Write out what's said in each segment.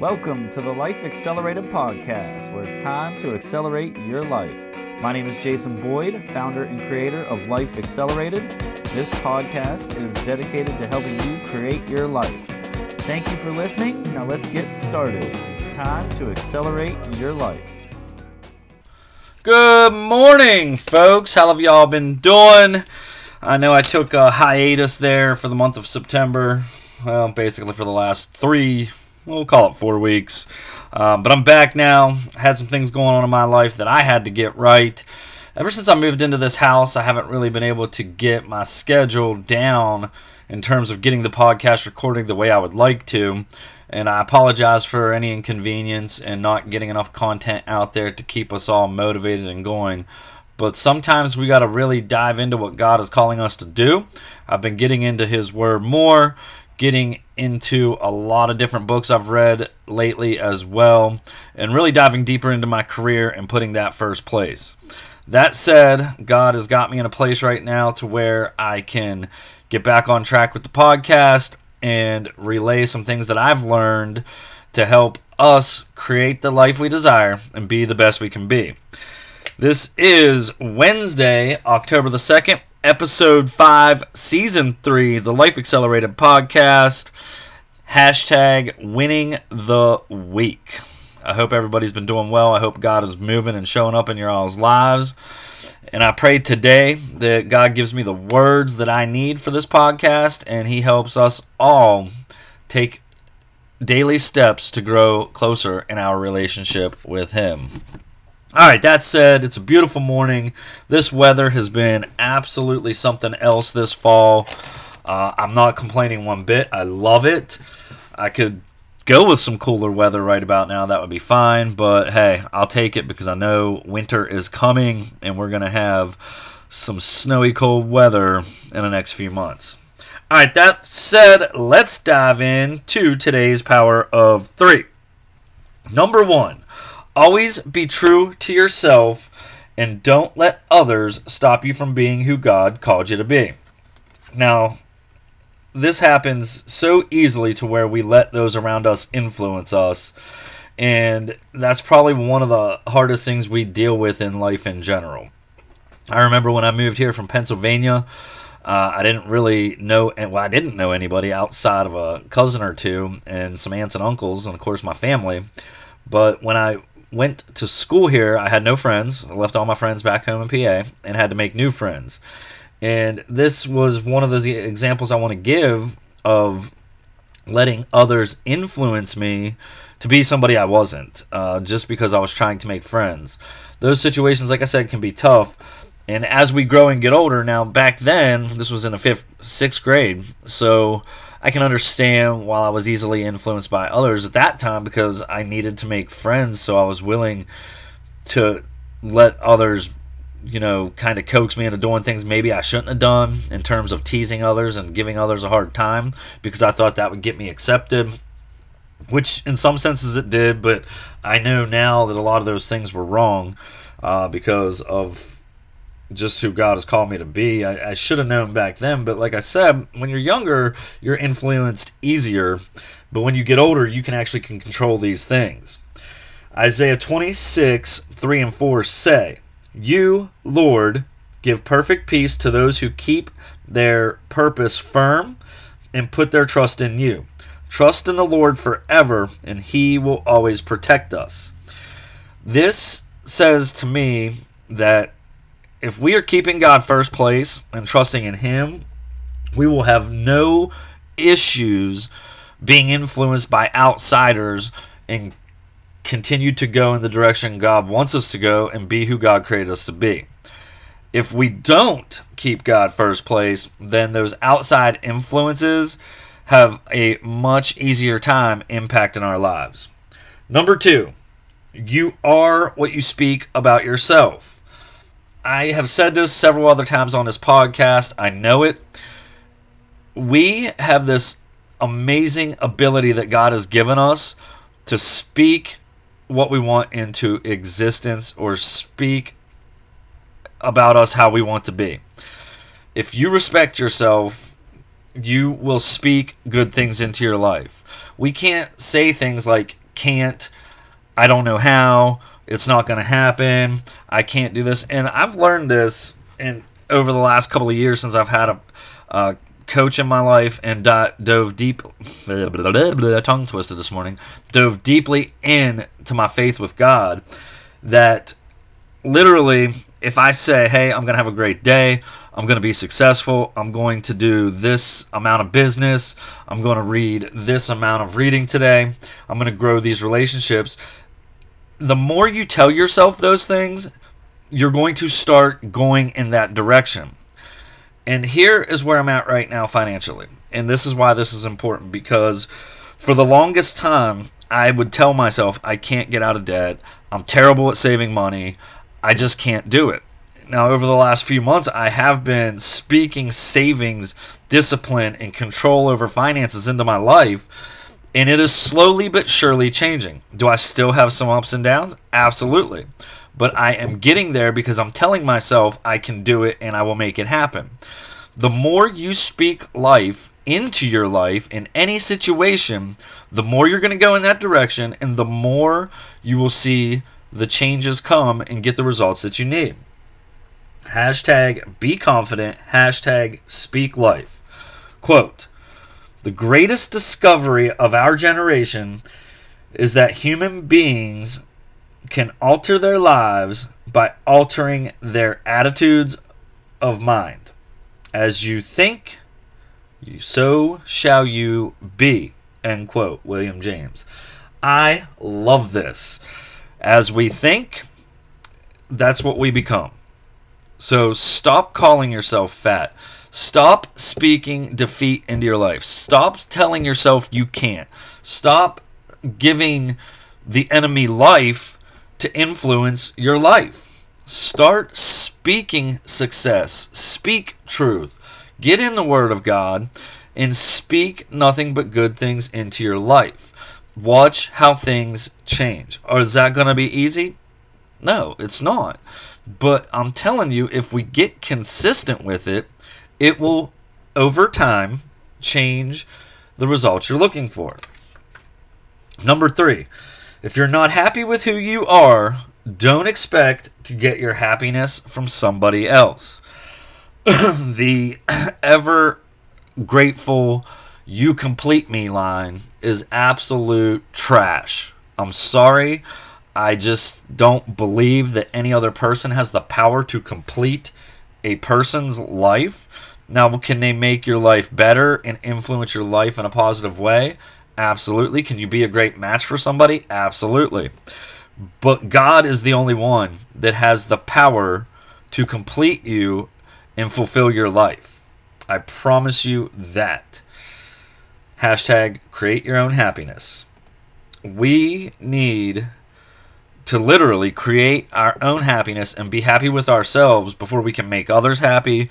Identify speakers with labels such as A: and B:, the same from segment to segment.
A: Welcome to the Life Accelerated Podcast, where it's time to accelerate your life. My name is Jason Boyd, founder and creator of Life Accelerated. This podcast is dedicated to helping you create your life. Thank you for listening. Now let's get started. It's time to accelerate your life.
B: Good morning, folks. How have y'all been doing? I know I took a hiatus there for the month of September. Well, basically for the last three, we'll call it four weeks. Um, but I'm back now. Had some things going on in my life that I had to get right. Ever since I moved into this house, I haven't really been able to get my schedule down in terms of getting the podcast recording the way I would like to. And I apologize for any inconvenience and not getting enough content out there to keep us all motivated and going but sometimes we got to really dive into what God is calling us to do. I've been getting into His Word more, getting into a lot of different books I've read lately as well, and really diving deeper into my career and putting that first place. That said, God has got me in a place right now to where I can get back on track with the podcast and relay some things that I've learned to help us create the life we desire and be the best we can be. This is Wednesday, October the 2nd, episode 5, season 3, the Life Accelerated podcast. Hashtag winning the week. I hope everybody's been doing well. I hope God is moving and showing up in your all's lives. And I pray today that God gives me the words that I need for this podcast and He helps us all take daily steps to grow closer in our relationship with Him. All right, that said, it's a beautiful morning. This weather has been absolutely something else this fall. Uh, I'm not complaining one bit. I love it. I could go with some cooler weather right about now. That would be fine. But hey, I'll take it because I know winter is coming and we're going to have some snowy cold weather in the next few months. All right, that said, let's dive into today's power of three. Number one Always be true to yourself and don't let others stop you from being who God called you to be. Now, this happens so easily to where we let those around us influence us. And that's probably one of the hardest things we deal with in life in general. I remember when I moved here from Pennsylvania, uh, I didn't really know, well, I didn't know anybody outside of a cousin or two and some aunts and uncles, and of course my family. But when I went to school here, I had no friends. I left all my friends back home in PA and had to make new friends. And this was one of those examples I want to give of letting others influence me to be somebody I wasn't, uh, just because I was trying to make friends. Those situations, like I said, can be tough. And as we grow and get older, now back then, this was in the fifth, sixth grade, so I can understand while I was easily influenced by others at that time because I needed to make friends, so I was willing to let others, you know, kind of coax me into doing things maybe I shouldn't have done in terms of teasing others and giving others a hard time because I thought that would get me accepted. Which, in some senses, it did, but I know now that a lot of those things were wrong uh, because of just who God has called me to be. I, I should have known back then, but like I said, when you're younger, you're influenced easier. But when you get older, you can actually can control these things. Isaiah 26, 3 and 4 say, You, Lord, give perfect peace to those who keep their purpose firm and put their trust in you. Trust in the Lord forever, and he will always protect us. This says to me that if we are keeping God first place and trusting in Him, we will have no issues being influenced by outsiders and continue to go in the direction God wants us to go and be who God created us to be. If we don't keep God first place, then those outside influences have a much easier time impacting our lives. Number two, you are what you speak about yourself. I have said this several other times on this podcast. I know it. We have this amazing ability that God has given us to speak what we want into existence or speak about us how we want to be. If you respect yourself, you will speak good things into your life. We can't say things like can't, I don't know how, it's not going to happen, I can't do this. And I've learned this and over the last couple of years since I've had a, a coach in my life and dove deep, tongue twisted this morning, dove deeply into my faith with God that literally, if I say, hey, I'm going to have a great day, I'm going to be successful, I'm going to do this amount of business, I'm going to read this amount of reading today, I'm going to grow these relationships. The more you tell yourself those things, you're going to start going in that direction. And here is where I'm at right now financially. And this is why this is important because for the longest time, I would tell myself, I can't get out of debt. I'm terrible at saving money. I just can't do it. Now, over the last few months, I have been speaking savings, discipline, and control over finances into my life, and it is slowly but surely changing. Do I still have some ups and downs? Absolutely. But I am getting there because I'm telling myself I can do it and I will make it happen. The more you speak life into your life in any situation, the more you're going to go in that direction and the more you will see the changes come and get the results that you need. Hashtag be confident. Hashtag speak life. Quote The greatest discovery of our generation is that human beings can alter their lives by altering their attitudes of mind. As you think, so shall you be. End quote. William James. I love this. As we think, that's what we become. So stop calling yourself fat. Stop speaking defeat into your life. Stop telling yourself you can't. Stop giving the enemy life to influence your life. Start speaking success. Speak truth. Get in the Word of God and speak nothing but good things into your life. Watch how things change. Or is that going to be easy? No, it's not. But I'm telling you, if we get consistent with it, it will, over time, change the results you're looking for. Number three, if you're not happy with who you are, don't expect to get your happiness from somebody else. the ever grateful, you complete me line is absolute trash. I'm sorry. I just don't believe that any other person has the power to complete a person's life. Now, can they make your life better and influence your life in a positive way? Absolutely. Can you be a great match for somebody? Absolutely. But God is the only one that has the power to complete you and fulfill your life. I promise you that. Hashtag create your own happiness. We need to literally create our own happiness and be happy with ourselves before we can make others happy.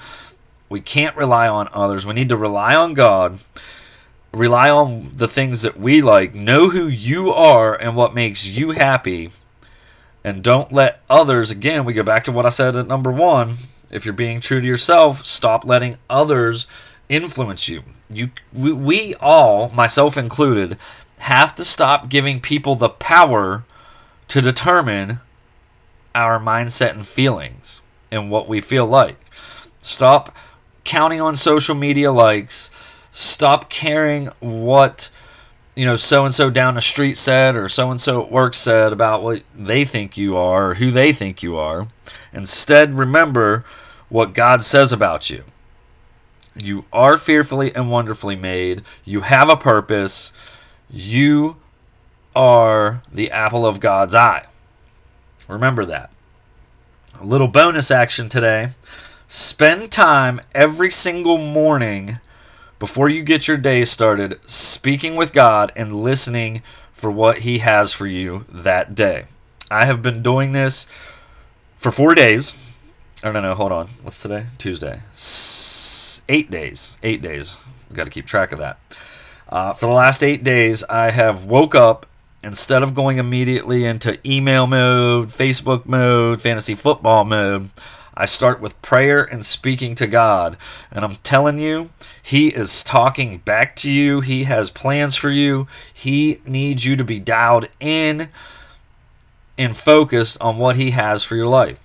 B: We can't rely on others. We need to rely on God. Rely on the things that we like. Know who you are and what makes you happy. And don't let others, again, we go back to what I said at number one. If you're being true to yourself, stop letting others influence you. You we, we all, myself included, have to stop giving people the power to determine our mindset and feelings and what we feel like. Stop counting on social media likes. Stop caring what you know so and so down the street said or so and so at work said about what they think you are or who they think you are. Instead, remember what God says about you. You are fearfully and wonderfully made. You have a purpose. You are the apple of God's eye. Remember that. A little bonus action today. Spend time every single morning before you get your day started speaking with God and listening for what He has for you that day. I have been doing this for four days. Oh, no, no, hold on. What's today? Tuesday. S- eight days. Eight days. Got to keep track of that. Uh, for the last eight days, I have woke up instead of going immediately into email mode, Facebook mode, fantasy football mode, I start with prayer and speaking to God. And I'm telling you, He is talking back to you. He has plans for you. He needs you to be dialed in and focused on what He has for your life.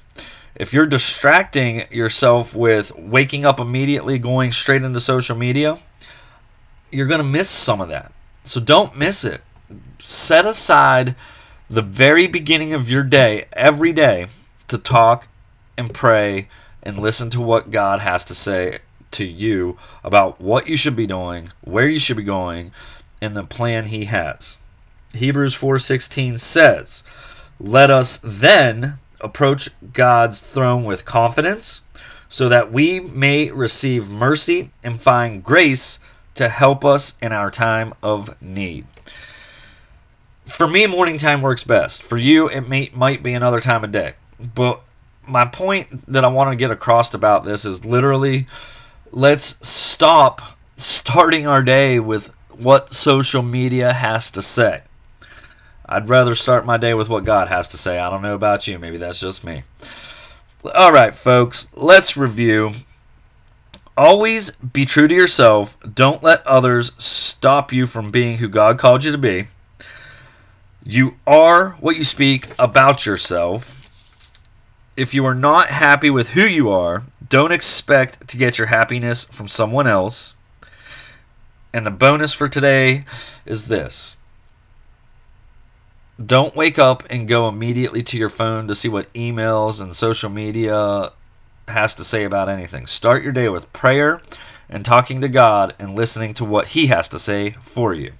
B: If you're distracting yourself with waking up immediately, going straight into social media, you're going to miss some of that. So don't miss it. Set aside the very beginning of your day, every day, to talk and pray and listen to what God has to say to you about what you should be doing, where you should be going, and the plan he has. Hebrews 4:16 says, "Let us then approach God's throne with confidence, so that we may receive mercy and find grace to help us in our time of need." For me, morning time works best. For you, it may, might be another time of day. But my point that I want to get across about this is literally let's stop starting our day with what social media has to say. I'd rather start my day with what God has to say. I don't know about you. Maybe that's just me. All right, folks, let's review. Always be true to yourself. Don't let others stop you from being who God called you to be. You are what you speak about yourself. If you are not happy with who you are, don't expect to get your happiness from someone else. And the bonus for today is this don't wake up and go immediately to your phone to see what emails and social media has to say about anything. Start your day with prayer and talking to God and listening to what He has to say for you.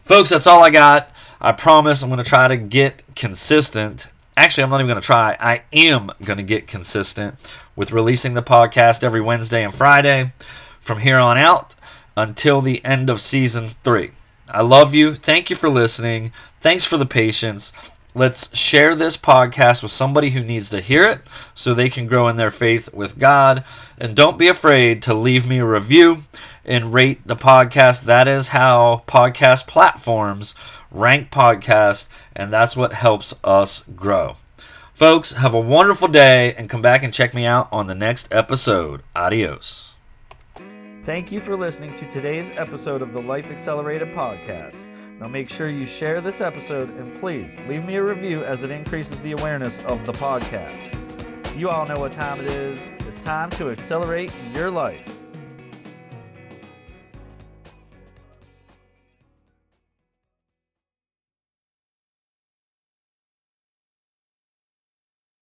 B: Folks, that's all I got. I promise I'm going to try to get consistent. Actually, I'm not even going to try. I am going to get consistent with releasing the podcast every Wednesday and Friday from here on out until the end of season three. I love you. Thank you for listening. Thanks for the patience. Let's share this podcast with somebody who needs to hear it so they can grow in their faith with God. And don't be afraid to leave me a review and rate the podcast. That is how podcast platforms rank podcasts, and that's what helps us grow. Folks, have a wonderful day and come back and check me out on the next episode. Adios.
A: Thank you for listening to today's episode of the Life Accelerated podcast. Now make sure you share this episode and please leave me a review as it increases the awareness of the podcast. You all know what time it is. It's time to accelerate your life.